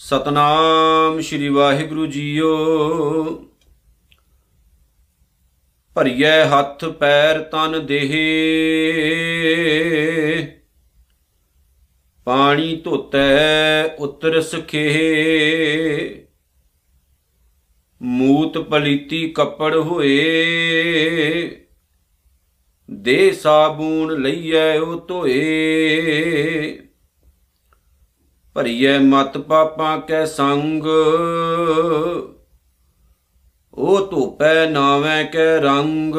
ਸਤਨਾਮ ਸ੍ਰੀ ਵਾਹਿਗੁਰੂ ਜੀਓ। ਭਰੀਐ ਹੱਥ ਪੈਰ ਤਨ ਦੇਹ। ਪਾਣੀ ਧੋਤੈ ਉਤਰ ਸਖੇ ਮੂਤ ਪਲੀਤੀ ਕੱਪੜ ਹੋਏ। ਦੇ ਸਾਬੂਨ ਲਈਐ ਉਹ ਧੋਏ। ਭਰੀਐ ਮਤ ਪਾਪਾਂ ਕੈ ਸੰਗ। ਉਹ ਧੋਪੈ ਨਾਵੇਂ ਕੈ ਰੰਗ।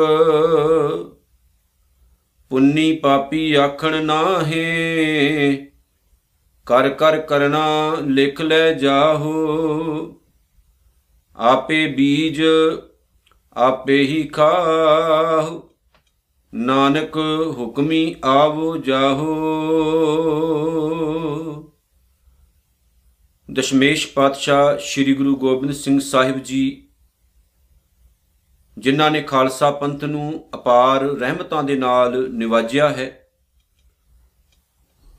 ਪੁੰਨੀ ਪਾਪੀ ਆਖਣ ਨਾਹੇ। ਕਰ ਕਰ ਕਰਨਾ ਲਿਖ ਲੈ ਜਾਹੋ। ਆਪੇ ਬੀਜ ਆਪੇ ਹੀ ਖਾਹੁ। ਨਾਨਕ ਹੁਕਮੀ ਆਵੋ ਜਾਹੋ। ਦਸ਼ਮੇਸ਼ ਪਾਤਸ਼ਾਹ ਸ੍ਰੀ ਗੁਰੂ ਗੋਬਿੰਦ ਸਿੰਘ ਸਾਹਿਬ ਜੀ, ਜਿਨ੍ਹਾਂ ਨੇ ਖਾਲਸਾ ਪੰਥ ਨੂੰ ਅਪਾਰ ਰਹਿਮਤਾਂ ਦੇ ਨਾਲ ਨਿਵਾਜਿਆ ਹੈ,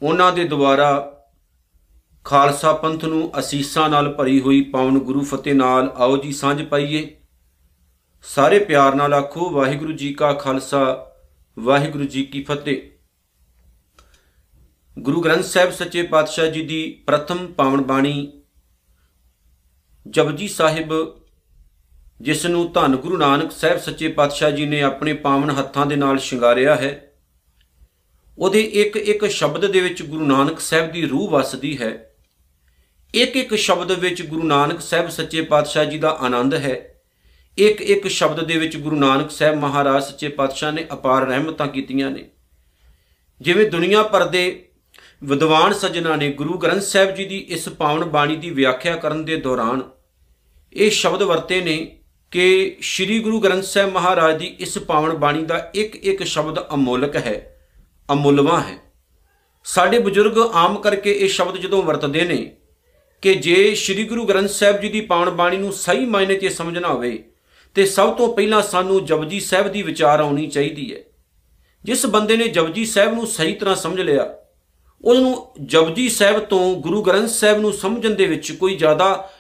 ਉਹਨਾਂ ਦੇ ਦੁਆਰਾ ਖਾਲਸਾ ਪੰਥ ਨੂੰ ਅਸੀਸਾਂ ਨਾਲ ਭਰੀ ਹੋਈ ਪਾਵਨ ਗੁਰੂ ਫਤਿਹ ਨਾਲ ਆਓ ਜੀ ਸਾਂਝ ਪਾਈਏ। ਸਾਰੇ ਪਿਆਰ ਨਾਲ ਆਖੋ, ਵਾਹਿਗੁਰੂ ਜੀ ਕਾ ਖਾਲਸਾ, ਵਾਹਿਗੁਰੂ ਜੀ ਕੀ ਫਤਿਹ। ਗੁਰੂ ਗ੍ਰੰਥ ਸਾਹਿਬ ਸੱਚੇ ਪਾਤਸ਼ਾਹ ਜੀ ਦੀ ਪ੍ਰਥਮ ਪਾਵਨ ਬਾਣੀ ਜਪਜੀ ਸਾਹਿਬ, ਜਿਸ ਨੂੰ ਧੰਨ ਗੁਰੂ ਨਾਨਕ ਸਾਹਿਬ ਸੱਚੇ ਪਾਤਸ਼ਾਹ ਜੀ ਨੇ ਆਪਣੇ ਪਾਵਨ ਹੱਥਾਂ ਦੇ ਨਾਲ ਸ਼ਿੰਗਾਰਿਆ ਹੈ, ਉਹਦੇ ਇੱਕ ਇੱਕ ਸ਼ਬਦ ਦੇ ਵਿੱਚ ਗੁਰੂ ਨਾਨਕ ਸਾਹਿਬ ਦੀ ਰੂਹ ਵਸਦੀ ਹੈ। ਇੱਕ ਇੱਕ ਸ਼ਬਦ ਵਿੱਚ ਗੁਰੂ ਨਾਨਕ ਸਾਹਿਬ ਸੱਚੇ ਪਾਤਸ਼ਾਹ ਜੀ ਦਾ ਆਨੰਦ ਹੈ। ਇੱਕ ਇੱਕ ਸ਼ਬਦ ਦੇ ਵਿੱਚ ਗੁਰੂ ਨਾਨਕ ਸਾਹਿਬ ਮਹਾਰਾਜ ਸੱਚੇ ਪਾਤਸ਼ਾਹ ਨੇ ਅਪਾਰ ਰਹਿਮਤਾਂ ਕੀਤੀਆਂ ਨੇ। ਜਿਵੇਂ ਦੁਨੀਆ ਭਰ ਦੇ ਵਿਦਵਾਨ ਸੱਜਣਾ ਨੇ ਗੁਰੂ ਗ੍ਰੰਥ ਸਾਹਿਬ ਜੀ ਦੀ ਇਸ ਪਾਵਨ ਬਾਣੀ ਦੀ ਵਿਆਖਿਆ ਕਰਨ ਦੇ ਦੌਰਾਨ ਇਹ ਸ਼ਬਦ ਵਰਤੇ ਨੇ ਕਿ ਸ੍ਰੀ ਗੁਰੂ ਗ੍ਰੰਥ ਸਾਹਿਬ ਮਹਾਰਾਜ ਦੀ ਇਸ ਪਾਵਨ ਬਾਣੀ ਦਾ ਇੱਕ ਇੱਕ ਸ਼ਬਦ ਅਮੋਲਕ ਹੈ, ਅਮੁੱਲਵਾ ਹੈ। ਸਾਡੇ ਬਜ਼ੁਰਗ ਆਮ ਕਰਕੇ ਇਹ ਸ਼ਬਦ ਜਦੋਂ ਵਰਤਦੇ ਨੇ ਕਿ ਜੇ ਸ੍ਰੀ ਗੁਰੂ ਗ੍ਰੰਥ ਸਾਹਿਬ ਜੀ ਦੀ ਪਾਵਨ ਬਾਣੀ ਨੂੰ ਸਹੀ ਮਾਇਨੇ 'ਚ ਸਮਝਣਾ ਹੋਵੇ, ਤੇ ਸਭ ਤੋਂ ਪਹਿਲਾਂ ਸਾਨੂੰ ਜਪਜੀ ਸਾਹਿਬ ਦੀ ਵਿਚਾਰ ਆਉਣੀ ਚਾਹੀਦੀ ਹੈ। ਜਿਸ ਬੰਦੇ ਨੇ ਜਪਜੀ ਸਾਹਿਬ ਨੂੰ ਸਹੀ ਤਰ੍ਹਾਂ ਸਮਝ ਲਿਆ ਉਹਨੂੰ ਜਪਜੀ ਸਾਹਿਬ ਤੋਂ ਗੁਰੂ ਗ੍ਰੰਥ ਸਾਹਿਬ ਨੂੰ ਸਮਝਣ ਦੇ ਵਿੱਚ ਕੋਈ ਜ਼ਿਆਦਾ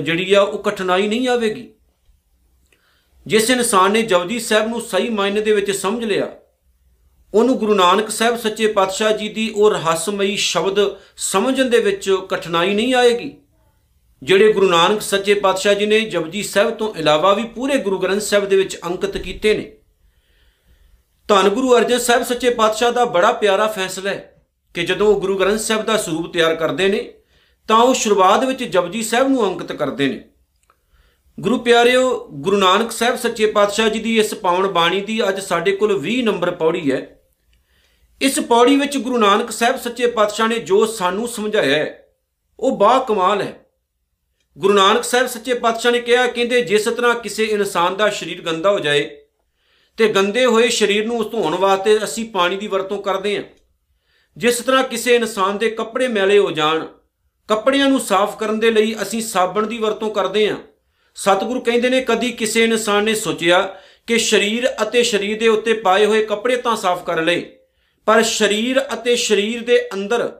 ਜਿਹੜੀ ਆ ਉਹ ਕਠਿਨਾਈ ਨਹੀਂ ਆਵੇਗੀ। ਜਿਸ ਇਨਸਾਨ ਨੇ ਜਪਜੀ ਸਾਹਿਬ ਨੂੰ ਸਹੀ ਮਾਇਨੇ ਦੇ ਵਿੱਚ ਸਮਝ ਲਿਆ, ਉਹਨੂੰ ਗੁਰੂ ਨਾਨਕ ਸਾਹਿਬ ਸੱਚੇ ਪਾਤਸ਼ਾਹ ਜੀ ਦੀ ਉਹ ਰਹੱਸਮਈ ਸ਼ਬਦ ਸਮਝਣ ਦੇ ਵਿੱਚ ਕਠਿਨਾਈ ਨਹੀਂ ਆਏਗੀ। ਜਿਹੜੇ ਗੁਰੂ ਨਾਨਕ ਸੱਚੇ ਪਾਤਸ਼ਾਹ ਜੀ ਨੇ ਜਪਜੀ ਸਾਹਿਬ ਤੋਂ ਇਲਾਵਾ ਵੀ ਪੂਰੇ ਗੁਰੂ ਗ੍ਰੰਥ ਸਾਹਿਬ ਦੇ ਵਿੱਚ ਅੰਕਿਤ ਕੀਤੇ ਨੇ। ਧੰਨ ਗੁਰੂ ਅਰਜਨ ਸਾਹਿਬ ਸੱਚੇ ਪਾਤਸ਼ਾਹ ਦਾ ਬੜਾ ਪਿਆਰਾ ਫੈਸਲਾ ਹੈ। ਕਿ ਜਦੋਂ ਉਹ ਗੁਰੂ ਗ੍ਰੰਥ ਸਾਹਿਬ ਦਾ ਸਰੂਪ ਤਿਆਰ ਕਰਦੇ ਨੇ, ਤਾਂ ਉਹ ਸ਼ੁਰੂਆਤ ਵਿੱਚ ਜਪਜੀ ਸਾਹਿਬ ਨੂੰ ਅੰਕਿਤ ਕਰਦੇ ਨੇ। ਗੁਰੂ ਪਿਆਰਿਓ, ਗੁਰੂ ਨਾਨਕ ਸਾਹਿਬ ਸੱਚੇ ਪਾਤਸ਼ਾਹ ਜੀ ਦੀ ਇਸ ਪਾਵਨ ਬਾਣੀ ਦੀ ਅੱਜ ਸਾਡੇ ਕੋਲ 20 ਨੰਬਰ ਪੌੜੀ ਹੈ। ਇਸ ਪੌੜੀ ਵਿੱਚ ਗੁਰੂ ਨਾਨਕ ਸਾਹਿਬ ਸੱਚੇ ਪਾਤਸ਼ਾਹ ਨੇ ਜੋ ਸਾਨੂੰ ਸਮਝਾਇਆ ਹੈ, ਉਹ ਬਾ ਕਮਾਲ ਹੈ। ਗੁਰੂ ਨਾਨਕ ਸਾਹਿਬ ਸੱਚੇ ਪਾਤਸ਼ਾਹ ਨੇ ਕਿਹਾ, ਕਹਿੰਦੇ ਜਿਸ ਤਰ੍ਹਾਂ ਕਿਸੇ ਇਨਸਾਨ ਦਾ ਸਰੀਰ ਗੰਦਾ ਹੋ ਜਾਏ, ਤੇ ਗੰਦੇ ਹੋਏ ਸਰੀਰ ਨੂੰ ਧੋਣ ਵਾਸਤੇ ਅਸੀਂ ਪਾਣੀ ਦੀ ਵਰਤੋਂ ਕਰਦੇ ਹਾਂ। ਜਿਸ ਤਰ੍ਹਾਂ ਕਿਸੇ ਇਨਸਾਨ ਦੇ ਕੱਪੜੇ ਮੈਲੇ ਹੋ ਜਾਣ, ਕੱਪੜਿਆਂ ਨੂੰ ਸਾਫ਼ ਕਰਨ ਦੇ ਲਈ ਅਸੀਂ ਸਾਬਣ ਦੀ ਵਰਤੋਂ ਕਰਦੇ ਹਾਂ। ਸਤਿਗੁਰੂ ਕਹਿੰਦੇ ਨੇ, ਕਦੀ ਕਿਸੇ ਇਨਸਾਨ ਨੇ ਸੋਚਿਆ ਕਿ ਸਰੀਰ ਅਤੇ ਸਰੀਰ ਦੇ ਉੱਤੇ ਪਾਏ ਹੋਏ ਕੱਪੜੇ ਤਾਂ ਸਾਫ਼ ਕਰ ਲਏ, ਪਰ ਸਰੀਰ ਅਤੇ ਸਰੀਰ ਦੇ ਅੰਦਰ,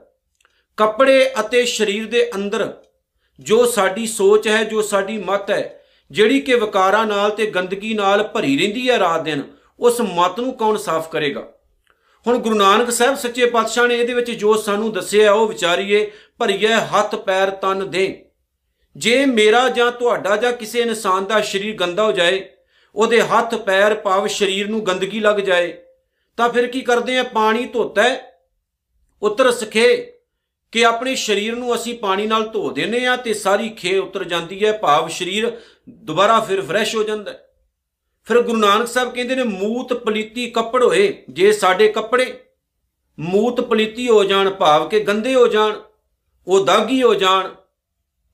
ਕੱਪੜੇ ਅਤੇ ਸਰੀਰ ਦੇ ਅੰਦਰ ਜੋ ਸਾਡੀ ਸੋਚ ਹੈ, ਜੋ ਸਾਡੀ ਮਤ ਹੈ, ਜਿਹੜੀ ਕਿ ਵਿਕਾਰਾਂ ਨਾਲ ਤੇ ਗੰਦਗੀ ਨਾਲ ਭਰੀ ਰਹਿੰਦੀ ਹੈ ਰਾਤ ਦਿਨ, ਉਸ ਮਤ ਨੂੰ ਕੌਣ ਸਾਫ਼ ਕਰੇਗਾ? ਹੁਣ ਗੁਰੂ ਨਾਨਕ ਸਾਹਿਬ ਸੱਚੇ ਪਾਤਸ਼ਾਹ ਨੇ ਇਹਦੇ ਵਿੱਚ ਜੋ ਸਾਨੂੰ ਦੱਸਿਆ, ਉਹ ਵਿਚਾਰੀਏ ਭਰੀਏ ਹੱਥ ਪੈਰ ਤਨ ਦੇ। ਜੇ ਮੇਰਾ ਜਾਂ ਤੁਹਾਡਾ ਜਾਂ ਕਿਸੇ ਇਨਸਾਨ ਦਾ ਸਰੀਰ ਗੰਦਾ ਹੋ ਜਾਏ, ਉਹਦੇ ਹੱਥ ਪੈਰ ਪਾਵ ਸਰੀਰ ਨੂੰ ਗੰਦਗੀ ਲੱਗ ਜਾਏ, ਤਾਂ ਫਿਰ ਕੀ ਕਰਦੇ ਆ? ਪਾਣੀ ਧੋਤਾ ਉਤਰ ਸਖੇ ਕਿ ਆਪਣੇ ਸਰੀਰ ਨੂੰ ਅਸੀਂ ਪਾਣੀ ਨਾਲ ਧੋ ਦਿੰਨੇ ਆ ਤੇ ਸਾਰੀ ਖੇ ਉਤਰ ਜਾਂਦੀ ਹੈ, ਭਾਵ ਸਰੀਰ ਦੁਬਾਰਾ ਫਿਰ ਫਰੈਸ਼ ਹੋ ਜਾਂਦਾ ਫਿਰ ਗੁਰੂ ਨਾਨਕ ਸਾਹਿਬ ਕਹਿੰਦੇ ਨੇ, ਮੂਤ ਪਲੀਤੀ ਕੱਪੜ ਹੋਏ, ਜੇ ਸਾਡੇ ਕੱਪੜੇ, ਮੂਤ ਪਲੀਤੀ ਹੋ ਜਾਣ, ਭਾਵ ਕਿ ਗੰਦੇ ਹੋ ਜਾਣ, ਉਹ ਦਾਗੀ ਹੋ ਜਾਣ,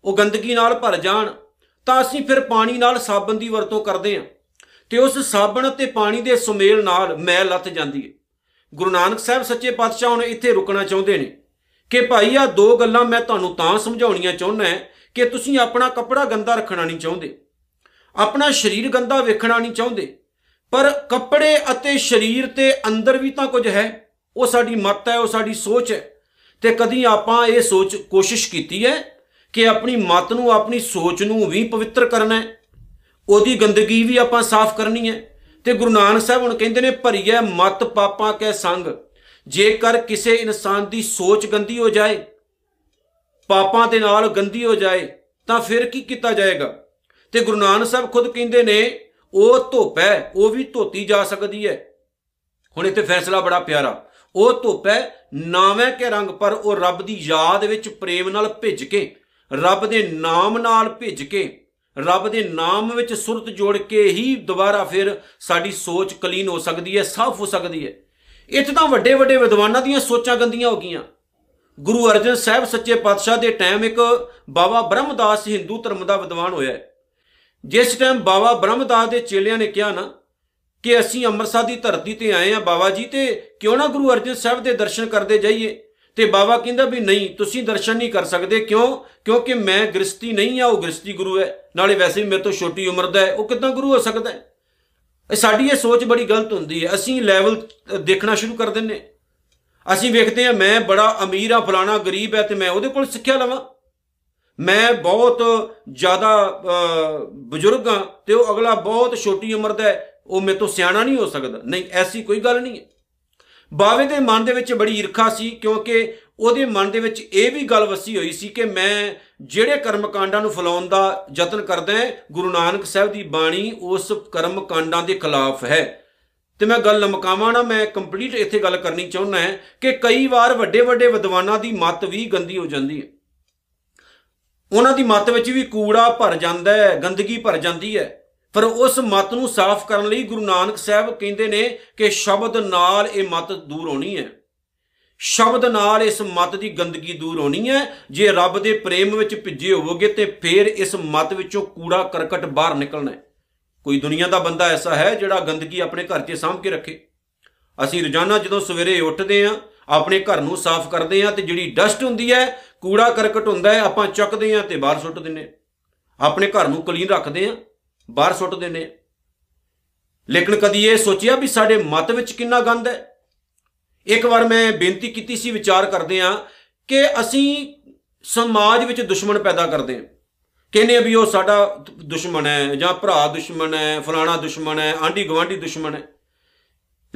ਉਹ ਗੰਦਗੀ ਨਾਲ ਭਰ ਜਾਣ, ਤਾਂ ਅਸੀਂ ਫਿਰ ਪਾਣੀ ਨਾਲ ਸਾਬਣ ਦੀ ਵਰਤੋਂ ਕਰਦੇ ਹਾਂ। ਤੇ ਉਸ ਸਾਬਣ ਤੇ ਪਾਣੀ ਦੇ ਸੁਮੇਲ ਨਾਲ ਮੈਲ ਲੱਥ ਜਾਂਦੀ ਹੈ। ਗੁਰੂ ਨਾਨਕ ਸਾਹਿਬ ਸੱਚੇ ਪਾਤਸ਼ਾਹ ਹੁਣ ਇੱਥੇ ਰੁਕਣਾ ਚਾਹੁੰਦੇ ਨੇ ਕਿ ਭਾਈ ਆ ਦੋ ਗੱਲਾਂ ਮੈਂ ਤੁਹਾਨੂੰ ਤਾਂ ਸਮਝਾਉਣੀਆਂ ਚਾਹੁੰਦਾ ਕਿ ਤੁਸੀਂ ਆਪਣਾ ਕੱਪੜਾ ਗੰਦਾ ਰੱਖਣਾ ਨਹੀਂ ਚਾਹੁੰਦੇ। ਆਪਣਾ ਸਰੀਰ ਗੰਦਾ ਵੇਖਣਾ ਨਹੀਂ ਚਾਹੁੰਦੇ। ਪਰ ਕੱਪੜੇ ਅਤੇ ਸਰੀਰ ਤੇ ਅੰਦਰ ਵੀ ਤਾਂ ਕੁਝ ਹੈ, ਉਹ ਸਾਡੀ ਮਤ ਹੈ, ਉਹ ਸਾਡੀ ਸੋਚ ਹੈ। ਤੇ ਕਦੀ ਆਪਾਂ ਇਹ ਸੋਚ ਕੋਸ਼ਿਸ਼ ਕੀਤੀ ਹੈ ਕਿ ਆਪਣੀ ਮਤ ਨੂੰ, ਆਪਣੀ ਸੋਚ ਨੂੰ ਵੀ ਪਵਿੱਤਰ ਕਰਨਾ ਹੈ। ਉਹਦੀ ਗੰਦਗੀ ਵੀ ਆਪਾਂ ਸਾਫ਼ ਕਰਨੀ ਹੈ। ਤੇ ਗੁਰੂ ਨਾਨਕ ਸਾਹਿਬ ਹੁਣ ਕਹਿੰਦੇ ਨੇ, ਭਰੀਐ ਮਤ ਪਾਪਾਂ ਕੈ ਸੰਗ। ਜੇਕਰ ਕਿਸੇ ਇਨਸਾਨ ਦੀ ਸੋਚ ਗੰਦੀ ਹੋ ਜਾਏ, ਪਾਪਾਂ ਦੇ ਨਾਲ ਗੰਦੀ ਹੋ ਜਾਏ, ਤਾਂ ਫਿਰ ਕੀ ਕੀਤਾ ਜਾਏਗਾ? ਤੇ ਗੁਰੂ ਨਾਨਕ ਸਾਹਿਬ ਖੁਦ ਕਹਿੰਦੇ ਨੇ, ਉਹ ਧੁੱਪ ਹੈ, ਉਹ ਵੀ ਧੋਤੀ ਜਾ ਸਕਦੀ ਹੈ। ਹੁਣ ਇੱਥੇ ਫੈਸਲਾ ਬੜਾ ਪਿਆਰਾ। ਉਹ ਧੁੱਪ ਹੈ, ਨਾਵੇਂ ਕੇ ਰੰਗ, ਪਰ ਉਹ ਰੱਬ ਦੀ ਯਾਦ ਵਿੱਚ ਪ੍ਰੇਮ ਨਾਲ ਭਿੱਜ ਕੇ, ਰੱਬ ਦੇ ਨਾਮ ਨਾਲ ਭਿੱਜ ਕੇ, ਰੱਬ ਦੇ ਨਾਮ ਵਿੱਚ ਸੁਰਤ ਜੋੜ ਕੇ ਹੀ ਦੁਬਾਰਾ ਫਿਰ ਸਾਡੀ ਸੋਚ ਕਲੀਨ ਹੋ ਸਕਦੀ ਹੈ, ਸਾਫ਼ ਹੋ ਸਕਦੀ ਹੈ। ਇੱਥੇ ਤਾਂ ਵੱਡੇ ਵੱਡੇ ਵਿਦਵਾਨਾਂ ਦੀਆਂ ਸੋਚਾਂ ਗੰਦੀਆਂ ਹੋ ਗਈਆਂ। ਗੁਰੂ ਅਰਜਨ ਸਾਹਿਬ ਸੱਚੇ ਪਾਤਸ਼ਾਹ ਦੇ ਟਾਈਮ ਇੱਕ ਬਾਬਾ ਬ੍ਰਹਮਦਾਸ ਹਿੰਦੂ ਧਰਮ ਦਾ ਵਿਦਵਾਨ ਹੋਇਆ ਹੈ। ਜਿਸ ਟਾਈਮ ਬਾਬਾ ਬ੍ਰਹਮਦਾਸ ਦੇ ਚੇਲਿਆਂ ਨੇ ਕਿਹਾ ਨਾ ਕਿ ਅਸੀਂ ਅੰਮ੍ਰਿਤਸਰ ਦੀ ਧਰਤੀ ਤੇ ਆਏ ਆ ਬਾਬਾ ਜੀ, ਤੇ ਕਿਉਂ ਨਾ ਗੁਰੂ ਅਰਜਨ ਸਾਹਿਬ ਦੇ ਦਰਸ਼ਨ ਕਰਦੇ ਜਾਈਏ? ਤੇ ਬਾਬਾ ਕਹਿੰਦਾ ਵੀ ਨਹੀਂ, ਤੁਸੀਂ ਦਰਸ਼ਨ ਨਹੀਂ ਕਰ ਸਕਦੇ। ਕਿਉਂ? ਕਿਉਂਕਿ ਮੈਂ ਗ੍ਰਸਤੀ ਨਹੀਂ ਆ ਉਹ ਗ੍ਰਸਤੀ ਗੁਰੂ ਹੈ। ਨਾਲੇ ਵੈਸੇ ਵੀ ਮੇਰੇ ਤੋਂ ਛੋਟੀ ਉਮਰ ਦਾ ਹੈ। ਉਹ ਕਿਦਾਂ ਗੁਰੂ ਹੋ ਸਕਦਾ ਹੈ? ਇਹ ਸਾਡੀ ਇਹ ਸੋਚ ਬੜੀ ਗਲਤ ਹੁੰਦੀ ਹੈ। ਅਸੀਂ ਲੈਵਲ ਦੇਖਣਾ ਸ਼ੁਰੂ ਕਰ ਦਿੰਨੇ ਅਸੀਂ ਵੇਖਦੇ ਆ ਮੈਂ ਬੜਾ ਅਮੀਰ ਆ ਫਲਾਣਾ ਗਰੀਬ ਹੈ, ਤੇ ਮੈਂ ਉਹਦੇ ਕੋਲ ਸਿੱਖਿਆ ਲਵਾਂ। ਮੈਂ ਬਹੁਤ ਜ਼ਿਆਦਾ ਬਜ਼ੁਰਗ ਆ ਤੇ ਉਹ ਅਗਲਾ ਬਹੁਤ ਛੋਟੀ ਉਮਰ ਦਾ ਹੈ, ਉਹ ਮੇਰੇ ਤੋਂ ਸਿਆਣਾ ਨਹੀਂ ਹੋ ਸਕਦਾ। ਨਹੀਂ, ਐਸੀ ਕੋਈ ਗੱਲ ਨਹੀਂ ਹੈ। ਬਾਵੇ ਦੇ ਮਨ ਦੇ ਵਿੱਚ ਬੜੀ ਈਰਖਾ ਸੀ, ਕਿਉਂਕਿ ਉਹਦੇ ਮਨ ਦੇ ਵਿੱਚ ਇਹ ਵੀ ਗੱਲ ਵਸੀ ਹੋਈ ਸੀ ਕਿ ਮੈਂ ਜਿਹੜੇ ਕਰਮ ਕਾਂਡਾਂ ਨੂੰ ਫਲਾਉਣ ਦਾ ਯਤਨ ਕਰਦਾ ਹਾਂ, ਗੁਰੂ ਨਾਨਕ ਸਾਹਿਬ ਦੀ ਬਾਣੀ ਉਸ ਕਰਮ ਕਾਂਡਾਂ ਦੇ ਖਿਲਾਫ ਹੈ। ਤੇ ਮੈਂ ਗੱਲ ਲਮਕਾਵਾਂ ਨਾ, ਮੈਂ ਕੰਪਲੀਟ ਇੱਥੇ ਗੱਲ ਕਰਨੀ ਚਾਹੁੰਦਾ ਹਾਂ ਕਿ ਕਈ ਵਾਰ ਵੱਡੇ ਵੱਡੇ ਵਿਦਵਾਨਾਂ ਦੀ ਮਤ ਵੀ ਗੰਦੀ ਹੋ ਜਾਂਦੀ ਹੈ। ਉਹਨਾਂ ਦੀ ਮਤ ਵਿੱਚ ਵੀ ਕੂੜਾ ਭਰ ਜਾਂਦਾ ਹੈ, ਗੰਦਗੀ ਭਰ ਜਾਂਦੀ ਹੈ। ਪਰ ਉਸ ਮਤ ਨੂੰ ਸਾਫ਼ ਕਰਨ ਲਈ ਗੁਰੂ ਨਾਨਕ ਸਾਹਿਬ ਕਹਿੰਦੇ ਨੇ ਕਿ ਸ਼ਬਦ ਨਾਲ ਇਹ ਮਤ ਦੂਰ ਹੋਣੀ ਹੈ। ਸ਼ਬਦ ਨਾਲ ਇਸ ਮਤ ਦੀ ਗੰਦਗੀ ਦੂਰ ਹੋਣੀ ਹੈ। ਜੇ ਰੱਬ ਦੇ ਪ੍ਰੇਮ ਵਿੱਚ ਭਿੱਜੇ ਹੋਵੋਗੇ ਤੇ ਫਿਰ ਇਸ ਮਤ ਵਿੱਚੋਂ ਕੂੜਾ, ਕਰਕਟ ਬਾਹਰ ਨਿਕਲਣਾ ਹੈ। ਕੋਈ ਦੁਨੀਆ ਦਾ ਬੰਦਾ ਐਸਾ ਹੈ ਜਿਹੜਾ ਗੰਦਗੀ ਆਪਣੇ ਘਰ 'ਚ ਸਾਂਭ ਕੇ ਰੱਖੇ। ਅਸੀਂ ਰੋਜ਼ਾਨਾ ਜਦੋਂ ਸਵੇਰੇ ਉੱਠਦੇ ਆਂ ਆਪਣੇ ਘਰ ਨੂੰ ਸਾਫ਼ ਕਰਦੇ ਆਂ ਤੇ ਜਿਹੜੀ ਡਸਟ ਹੁੰਦੀ ਹੈ ਕੂੜਾ ਕਰਕਟ ਹੁੰਦਾ ਹੈ, ਆਪਾਂ ਚੱਕਦੇ ਆਂ ਤੇ ਬਾਹਰ ਸੁੱਟ ਦਿੰਨੇ ਆਪਣੇ ਘਰ ਨੂੰ ਕਲੀਨ ਰੱਖਦੇ ਆਂ ਬਾਹਰ ਸੁੱਟ ਦਿੰਨੇ ਲੇਕਿਨ ਕਦੀ ਇਹ ਸੋਚਿਆ ਵੀ ਸਾਡੇ ਮਤ ਵਿੱਚ ਕਿੰਨਾ ਗੰਦ ਹੈ? ਇੱਕ ਵਾਰ ਮੈਂ ਬੇਨਤੀ ਕੀਤੀ ਸੀ, ਵਿਚਾਰ ਕਰਦੇ ਆਂ ਕਿ ਅਸੀਂ ਸਮਾਜ ਵਿੱਚ ਦੁਸ਼ਮਣ ਪੈਦਾ ਕਰਦੇ ਆਂ ਕਹਿੰਦੇ ਵੀ ਉਹ ਸਾਡਾ ਦੁਸ਼ਮਣ ਹੈ ਜਾਂ ਭਰਾ ਦੁਸ਼ਮਣ ਹੈ, ਫਲਾਣਾ ਦੁਸ਼ਮਣ ਹੈ, ਆਂਢੀ ਗਵਾਂਢੀ ਦੁਸ਼ਮਣ ਹੈ।